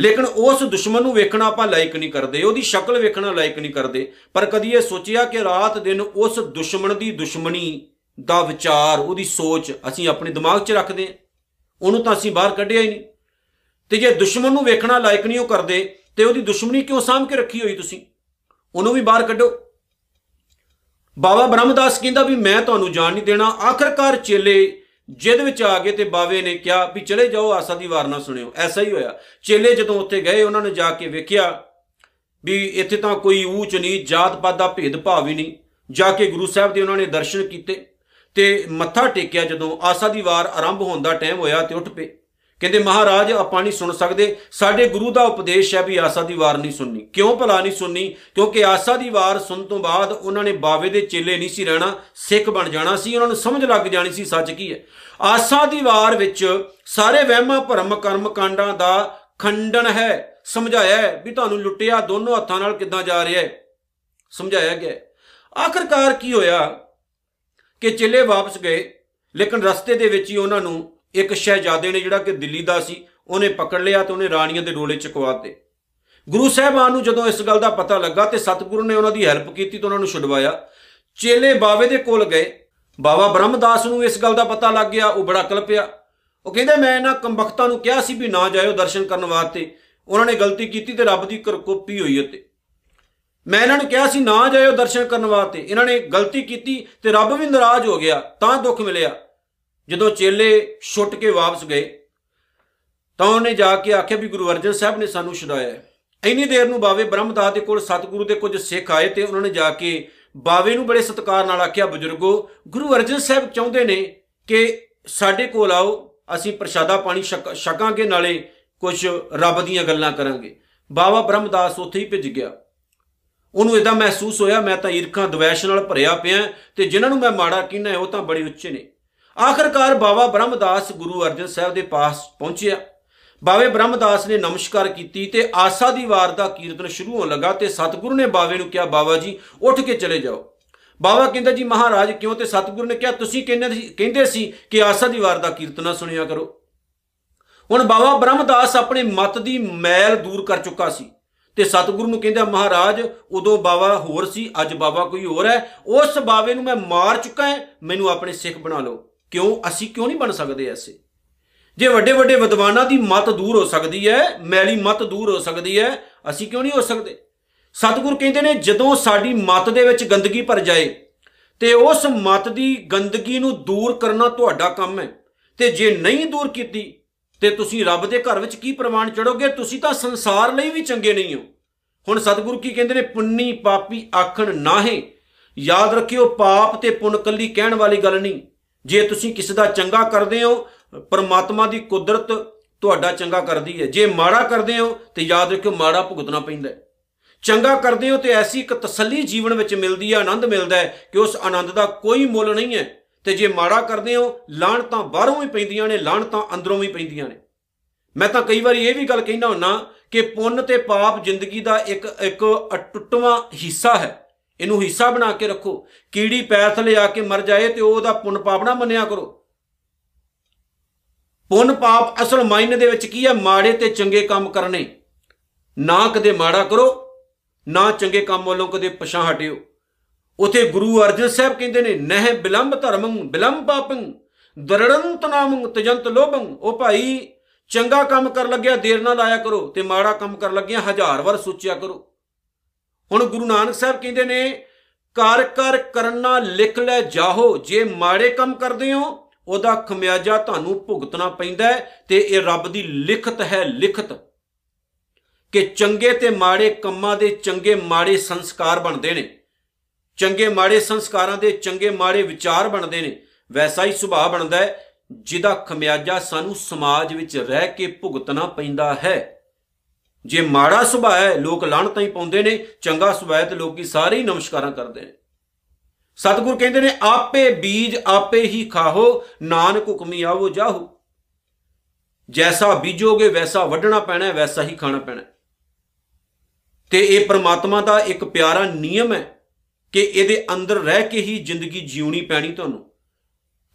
ਲੇਕਿਨ ਉਸ ਦੁਸ਼ਮਣ ਨੂੰ ਵੇਖਣਾ ਆਪਾਂ ਲਾਇਕ ਨਹੀਂ ਕਰਦੇ, ਉਹਦੀ ਸ਼ਕਲ ਵੇਖਣਾ ਲਾਇਕ ਨਹੀਂ ਕਰਦੇ। ਪਰ ਕਦੀ ਇਹ ਸੋਚਿਆ ਕਿ ਰਾਤ ਦਿਨ ਉਸ ਦੁਸ਼ਮਣ ਦੀ ਦੁਸ਼ਮਣੀ ਦਾ ਵਿਚਾਰ, ਉਹਦੀ ਸੋਚ ਅਸੀਂ ਆਪਣੇ ਦਿਮਾਗ 'ਚ ਰੱਖਦੇ ਹਾਂ। ਉਹਨੂੰ ਤਾਂ ਅਸੀਂ ਬਾਹਰ ਕੱਢਿਆ ਹੀ ਨਹੀਂ। ਤੇ ਜੇ ਦੁਸ਼ਮਣ ਨੂੰ ਵੇਖਣਾ ਲਾਇਕ ਨਹੀਂ ਉਹ ਕਰਦੇ, ਤੇ ਉਹਦੀ ਦੁਸ਼ਮਣੀ ਕਿਉਂ ਸਾਂਭ ਕੇ ਰੱਖੀ ਹੋਈ ਤੁਸੀਂ? ਉਹਨੂੰ ਵੀ ਬਾਹਰ ਕੱਢੋ। ਬਾਬਾ ਬ੍ਰਹਮਦਾਸ ਕਹਿੰਦਾ ਵੀ ਮੈਂ ਤੁਹਾਨੂੰ ਜਾਣ ਨਹੀਂ ਦੇਣਾ। ਆਖਰਕਾਰ ਚੇਲੇ ਜਿੱਦ ਵਿੱਚ ਆ ਗਏ ਤੇ ਬਾਵੇ ਨੇ ਕਿਹਾ ਵੀ ਚਲੇ ਜਾਓ, ਆਸਾ ਦੀ ਵਾਰ ਨਾ ਸੁਣਿਓ। ਐਸਾ ਹੀ ਹੋਇਆ। ਚੇਲੇ ਜਦੋਂ ਉੱਥੇ ਗਏ, ਉਹਨਾਂ ਨੇ ਜਾ ਕੇ ਵੇਖਿਆ ਵੀ ਇੱਥੇ ਤਾਂ ਕੋਈ ਊਚ ਨਹੀਂ ਜਾਤ ਪਾਤ ਦਾ ਭੇਦ ਭਾਵ ਹੀ ਨਹੀਂ। ਜਾ ਕੇ ਗੁਰੂ ਸਾਹਿਬ ਦੇ ਉਹਨਾਂ ਨੇ ਦਰਸ਼ਨ ਕੀਤੇ ਤੇ ਮੱਥਾ ਟੇਕਿਆ ਜਦੋਂ ਆਸਾ ਦੀ ਵਾਰ ਆਰੰਭ ਹੋਣ ਦਾ ਟਾਈਮ ਹੋਇਆ ਤੇ ਉੱਠ ਪਏ। ਕਹਿੰਦੇ, ਮਹਾਰਾਜ, ਆਪਾਂ ਨਹੀਂ ਸੁਣ ਸਕਦੇ। ਸਾਡੇ ਗੁਰੂ ਦਾ ਉਪਦੇਸ਼ ਹੈ ਵੀ ਆਸਾ ਦੀ ਵਾਰ ਨਹੀਂ ਸੁਣਨੀ। ਕਿਉਂ ਭਲਾ ਨਹੀਂ ਸੁਣਨੀ? ਕਿਉਂਕਿ ਆਸਾ ਦੀ ਵਾਰ ਸੁਣ ਤੋਂ ਬਾਅਦ ਉਹਨਾਂ ਨੇ ਬਾਵੇ ਦੇ ਚੇਲੇ ਨਹੀਂ ਸੀ ਰਹਿਣਾ, ਸਿੱਖ ਬਣ ਜਾਣਾ ਸੀ। ਉਹਨਾਂ ਨੂੰ ਸਮਝ ਲੱਗ ਜਾਣੀ ਸੀ ਸੱਚ ਕੀ ਹੈ। ਆਸਾ ਦੀ ਵਾਰ ਵਿੱਚ ਸਾਰੇ ਵਹਿਮਾਂ, ਭਰਮ, ਕਰਮ ਕਾਂਡਾਂ ਦਾ ਖੰਡਨ ਹੈ। ਸਮਝਾਇਆ ਹੈ ਵੀ ਤੁਹਾਨੂੰ ਲੁੱਟਿਆ ਦੋਨੋਂ ਹੱਥਾਂ ਨਾਲ ਕਿੱਦਾਂ ਜਾ ਰਿਹਾ ਹੈ। ਸਮਝਾਇਆ ਗਿਆ ਆਖਰਕਾਰ ਕੀ ਹੋਇਆ ਕਿ ਚੇਲੇ ਵਾਪਸ ਗਏ, ਲੇਕਿਨ ਰਸਤੇ ਦੇ ਵਿੱਚ ਹੀ ਉਹਨਾਂ ਨੂੰ ਇੱਕ ਸ਼ਹਿਜ਼ਾਦੇ ਨੇ ਜਿਹੜਾ ਕਿ ਦਿੱਲੀ ਦਾ ਸੀ, ਉਹਨੇ ਪਕੜ ਲਿਆ ਤੇ ਉਹਨੇ ਰਾਣੀਆਂ ਦੇ ਰੋਲੇ ਚਕਵਾਤੇ। ਗੁਰੂ ਸਾਹਿਬਾਨ ਨੂੰ ਜਦੋਂ ਇਸ ਗੱਲ ਦਾ ਪਤਾ ਲੱਗਾ ਤੇ ਸਤਿਗੁਰੂ ਨੇ ਉਹਨਾਂ ਦੀ ਹੈਲਪ ਕੀਤੀ ਤੇ ਉਹਨਾਂ ਨੂੰ ਛੁਡਵਾਇਆ, ਚੇਲੇ ਬਾਵੇ ਦੇ ਕੋਲ ਗਏ। ਬਾਬਾ ਬ੍ਰਹਮਦਾਸ ਨੂੰ ਇਸ ਗੱਲ ਦਾ ਪਤਾ ਲੱਗ ਗਿਆ, ਉਹ ਬੜਾ ਕਲਪਿਆ। ਉਹ ਕਹਿੰਦੇ, ਮੈਂ ਇਹਨਾਂ ਕੰਬਖਤਾਂ ਨੂੰ ਕਿਹਾ ਸੀ ਵੀ ਨਾ ਜਾਇਓ ਦਰਸ਼ਨ ਕਰਨ ਵਾਸਤੇ। ਉਹਨਾਂ ਨੇ ਗਲਤੀ ਕੀਤੀ ਤੇ ਰੱਬ ਦੀ ਕਰਕੋਪੀ ਹੋਈ ਅਤੇ ਮੈਂ ਇਹਨਾਂ ਨੂੰ ਕਿਹਾ ਸੀ ਨਾ ਜਾਇਓ ਦਰਸ਼ਨ ਕਰਨ ਵਾਸਤੇ। ਇਹਨਾਂ ਨੇ ਗਲਤੀ ਕੀਤੀ ਤੇ ਰੱਬ ਵੀ ਨਾਰਾਜ਼ ਹੋ ਗਿਆ, ਤਾਂ ਦੁੱਖ ਮਿਲਿਆ। ਜਦੋਂ ਚੇਲੇ ਛੁੱਟ ਕੇ ਵਾਪਸ ਗਏ, ਤਾਂ ਉਹਨੇ ਜਾ ਕੇ ਆਖਿਆ ਵੀ ਗੁਰੂ ਅਰਜਨ ਸਾਹਿਬ ਨੇ ਸਾਨੂੰ ਛੁਡਾਇਆ ਇੰਨੀ ਦੇਰ ਨੂੰ ਬਾਵੇ ਬ੍ਰਹਮਦਾਸ ਦੇ ਕੋਲ ਸਤਿਗੁਰੂ ਦੇ ਕੁਝ ਸਿੱਖ ਆਏ ਤੇ ਉਹਨਾਂ ਨੇ ਜਾ ਕੇ ਬਾਵੇ ਨੂੰ ਬੜੇ ਸਤਿਕਾਰ ਨਾਲ ਆਖਿਆ, ਬਜ਼ੁਰਗੋ, ਗੁਰੂ ਅਰਜਨ ਸਾਹਿਬ ਚਾਹੁੰਦੇ ਨੇ ਕਿ ਸਾਡੇ ਕੋਲ ਆਓ, ਅਸੀਂ ਪ੍ਰਸ਼ਾਦਾ ਪਾਣੀ ਛਕਾਂਗੇ, ਨਾਲੇ ਕੁਝ ਰੱਬ ਦੀਆਂ ਗੱਲਾਂ ਕਰਾਂਗੇ। ਬਾਬਾ ਬ੍ਰਹਮਦਾਸ ਉੱਥੇ ਹੀ ਭਿੱਜ ਗਿਆ। ਉਹਨੂੰ ਇਦਾਂ ਮਹਿਸੂਸ ਹੋਇਆ, ਮੈਂ ਤਾਂ ਈਰਖਾਂ, ਦਵੈਸ਼ ਨਾਲ ਭਰਿਆ ਪਿਆ ਤੇ ਜਿਨ੍ਹਾਂ ਨੂੰ ਮੈਂ ਮਾੜਾ ਕਹਿੰਦਾ ਉਹ ਤਾਂ ਬੜੇ ਉੱਚੇ ਨੇ। ਆਖਰਕਾਰ ਬਾਬਾ ਬ੍ਰਹਮਦਾਸ ਗੁਰੂ ਅਰਜਨ ਸਾਹਿਬ ਦੇ ਪਾਸ ਪਹੁੰਚਿਆ। ਬਾਵੇ ਬ੍ਰਹਮਦਾਸ ਨੇ ਨਮਸਕਾਰ ਕੀਤੀ ਤੇ ਆਸਾ ਦੀ ਵਾਰ ਦਾ ਕੀਰਤਨ ਸ਼ੁਰੂ ਹੋਣ ਲੱਗਾ ਤੇ ਸਤਿਗੁਰੂ ਨੇ ਬਾਵੇ ਨੂੰ ਕਿਹਾ ਬਾਬਾ ਜੀ, ਉੱਠ ਕੇ ਚਲੇ ਜਾਓ। ਬਾਬਾ ਕਹਿੰਦਾ, ਜੀ ਮਹਾਰਾਜ, ਕਿਉਂ? ਤੇ ਸਤਿਗੁਰੂ ਨੇ ਕਿਹਾ, ਤੁਸੀਂ ਕਹਿੰਦੇ ਸੀ ਕਹਿੰਦੇ ਸੀ ਕਿ ਆਸਾ ਦੀ ਵਾਰ ਦਾ ਕੀਰਤਨਾ ਸੁਣਿਆ ਕਰੋ। ਹੁਣ ਬਾਬਾ ਬ੍ਰਹਮਦਾਸ ਆਪਣੇ ਮਤ ਦੀ ਮੈਲ ਦੂਰ ਕਰ ਚੁੱਕਾ ਸੀ ਤੇ ਸਤਿਗੁਰੂ ਨੂੰ ਕਹਿੰਦਾ, ਮਹਾਰਾਜ, ਉਦੋਂ ਬਾਬਾ ਹੋਰ ਸੀ, ਅੱਜ ਬਾਬਾ ਕੋਈ ਹੋਰ ਹੈ। ਉਸ ਬਾਵੇ ਨੂੰ ਮੈਂ ਮਾਰ ਚੁੱਕਾ ਹਾਂ। ਮੈਨੂੰ ਆਪਣੇ ਸਿੱਖ ਬਣਾ ਲਓ। ਕਿਉਂ? ਅਸੀਂ ਕਿਉਂ ਨਹੀਂ ਬਣ ਸਕਦੇ ਐਸੇ? ਜੇ ਵੱਡੇ ਵੱਡੇ ਵਿਦਵਾਨਾਂ ਦੀ ਮਤ ਦੂਰ ਹੋ ਸਕਦੀ ਹੈ, ਮੈਲੀ ਮਤ ਦੂਰ ਹੋ ਸਕਦੀ ਹੈ, ਅਸੀਂ ਕਿਉਂ ਨਹੀਂ ਹੋ ਸਕਦੇ? ਸਤਿਗੁਰ ਕਹਿੰਦੇ ਨੇ, ਜਦੋਂ ਸਾਡੀ ਮਤ ਦੇ ਵਿੱਚ ਗੰਦਗੀ ਭਰ ਜਾਏ, ਤੇ ਉਸ ਮਤ ਦੀ ਗੰਦਗੀ ਨੂੰ ਦੂਰ ਕਰਨਾ ਤੁਹਾਡਾ ਕੰਮ ਹੈ। ਤੇ ਜੇ ਨਹੀਂ ਦੂਰ ਕੀਤੀ, ਤੇ ਤੁਸੀਂ ਰੱਬ ਦੇ ਘਰ ਵਿੱਚ ਕੀ ਪ੍ਰਮਾਣ ਚੜੋਗੇ ਤੁਸੀਂ ਤਾਂ ਸੰਸਾਰ ਲਈ ਵੀ ਚੰਗੇ ਨਹੀਂ ਹੋ। ਹੁਣ ਸਤਿਗੁਰੂ ਕੀ ਕਹਿੰਦੇ ਨੇ? ਪੁੰਨੀ ਪਾਪੀ ਆਖਣ ਨਾਹੇ। ਯਾਦ ਰੱਖਿਓ, ਪਾਪ ਤੇ ਪੁੰਨ ਕੱਲੀ ਕਹਿਣ ਵਾਲੀ ਗੱਲ ਨਹੀਂ। ਜੇ ਤੁਸੀਂ ਕਿਸੇ ਦਾ ਚੰਗਾ ਕਰਦੇ ਹੋ, ਪਰਮਾਤਮਾ ਦੀ ਕੁਦਰਤ ਤੁਹਾਡਾ ਚੰਗਾ ਕਰਦੀ ਹੈ। ਜੇ ਮਾੜਾ ਕਰਦੇ ਹੋ, ਤੇ ਯਾਦ ਰੱਖਿਓ ਮਾੜਾ ਭੁਗਤਣਾ ਪੈਂਦਾ ਹੈ। ਚੰਗਾ ਕਰਦੇ ਹੋ ਤੇ ਐਸੀ ਇੱਕ ਤਸੱਲੀ ਜੀਵਨ ਵਿੱਚ ਮਿਲਦੀ ਹੈ, ਆਨੰਦ ਮਿਲਦਾ ਹੈ ਕਿ ਉਸ ਆਨੰਦ ਦਾ ਕੋਈ ਮੁੱਲ ਨਹੀਂ ਹੈ। ਤੇ ਜੇ ਮਾੜਾ ਕਰਦੇ ਹੋ ਲਾਣ ਤਾਂ ਬਾਹਰੋਂ ਵੀ ਪੈਂਦੀਆਂ ਨੇ ਲਾਣ ਤਾਂ ਅੰਦਰੋਂ ਵੀ ਪੈਂਦੀਆਂ ਨੇ। ਮੈਂ ਤਾਂ ਕਈ ਵਾਰੀ ਇਹ ਵੀ ਗੱਲ ਕਹਿਣਾ ਹੁੰਨਾ ਕਿ ਪੁੰਨ ਤੇ ਪਾਪ ਜ਼ਿੰਦਗੀ ਦਾ ਇੱਕ ਇੱਕ ਅਟੁੱਟਵਾਂ ਹਿੱਸਾ ਹੈ। ਇਹਨੂੰ ਹਿੱਸਾ ਬਣਾ ਕੇ ਰੱਖੋ। ਕੀੜੀ ਪੈਰ ਥਲੇ ਆ ਕੇ ਮਰ ਜਾਏ ਤੇ ਉਹਦਾ ਪੁੰਨ ਪਾਪ ਨਾ ਮੰਨਿਆ ਕਰੋ। ਪੁੰਨ ਪਾਪ ਅਸਲ ਮਾਇਨੇ ਦੇ ਵਿੱਚ ਕੀ ਹੈ ਮਾੜੇ ਤੇ ਚੰਗੇ ਕੰਮ ਕਰਨੇ। ਨਾ ਕਦੇ ਮਾੜਾ ਕਰੋ, ਨਾ ਚੰਗੇ ਕੰਮ ਵੱਲੋਂ ਕਦੇ ਪਛਾਹ ਹਟਿਓ। ਉਥੇ ਗੁਰੂ ਅਰਜਨ ਸਾਹਿਬ ਕਹਿੰਦੇ ਨੇ, ਨਹਿ ਬਿਲੰਬ ਧਰਮੰ, ਬਿਲੰਬ ਪਾਪੰ, ਦਰੜੰਤ ਨਾਮੰ, ਤਜੰਤ ਲੋਭੰ। ਉਹ ਭਾਈ, ਚੰਗਾ ਕੰਮ ਕਰ ਲੱਗਿਆ, ਦੇਰ ਨਾ ਲਾਇਆ ਕਰੋ ਤੇ ਮਾੜਾ ਕੰਮ ਕਰ ਲੱਗਿਆ ਹਜ਼ਾਰ ਵਾਰ ਸੋਚਿਆ ਕਰੋ। ਹੁਣ ਗੁਰੂ ਨਾਨਕ ਸਾਹਿਬ ਕਹਿੰਦੇ ਨੇ ਕਰ ਕਰ ਕਰਨਾ ਲਿਖ ਲੈ ਜਾਹੋ, ਜੇ ਮਾੜੇ ਕੰਮ ਕਰਦੇ ਹੋ, ਉਹਦਾ ਖਮਿਆਜਾ ਤੁਹਾਨੂੰ ਭੁਗਤਣਾ ਪੈਂਦਾ ਤੇ ਇਹ ਰੱਬ ਦੀ ਲਿਖਤ ਹੈ ਲਿਖਤ। ਕਿ ਚੰਗੇ ਤੇ ਮਾੜੇ ਕੰਮਾਂ ਦੇ ਚੰਗੇ ਮਾੜੇ ਸੰਸਕਾਰ ਬਣਦੇ ਨੇ। ਚੰਗੇ ਮਾੜੇ ਸੰਸਕਾਰਾਂ ਦੇ ਚੰਗੇ ਮਾੜੇ ਵਿਚਾਰ ਬਣਦੇ ਨੇ। ਵੈਸਾ ਹੀ ਸੁਭਾਅ ਬਣਦਾ ਹੈ, ਜਿਹਦਾ ਖਮਿਆਜਾ ਸਾਨੂੰ ਸਮਾਜ ਵਿੱਚ ਰਹਿ ਕੇ ਭੁਗਤਣਾ ਪੈਂਦਾ ਹੈ। ਜੇ ਮਾੜਾ ਸੁਭਾਅ ਹੈ, ਲੋਕ ਲਾਣਤਾਂ ਹੀ ਪਾਉਂਦੇ ਨੇ, ਚੰਗਾ ਸੁਭਾਅ ਹੈ ਤੇ ਲੋਕੀ ਸਾਰੇ ਹੀ ਨਮਸਕਾਰਾਂ ਕਰਦੇ ਨੇ। ਸਤਿਗੁਰ ਕਹਿੰਦੇ ਨੇ, ਆਪੇ ਬੀਜ ਆਪੇ ਹੀ ਖਾਹੋ, ਨਾਨਕ ਹੁਕਮੀ ਆਵੋ ਜਾਹੋ। ਜੈਸਾ ਬੀਜੋਗੇ, ਵੈਸਾ ਵੱਢਣਾ ਪੈਣਾ ਵੈਸਾ ਹੀ ਖਾਣਾ ਪੈਣਾ ਤੇ ਇਹ ਪ੍ਰਮਾਤਮਾ ਦਾ ਇੱਕ ਪਿਆਰਾ ਨਿਯਮ ਹੈ ਕਿ ਇਹਦੇ ਅੰਦਰ ਰਹਿ ਕੇ ਹੀ ਜ਼ਿੰਦਗੀ ਜਿਉਣੀ ਪੈਣੀ ਤੁਹਾਨੂੰ।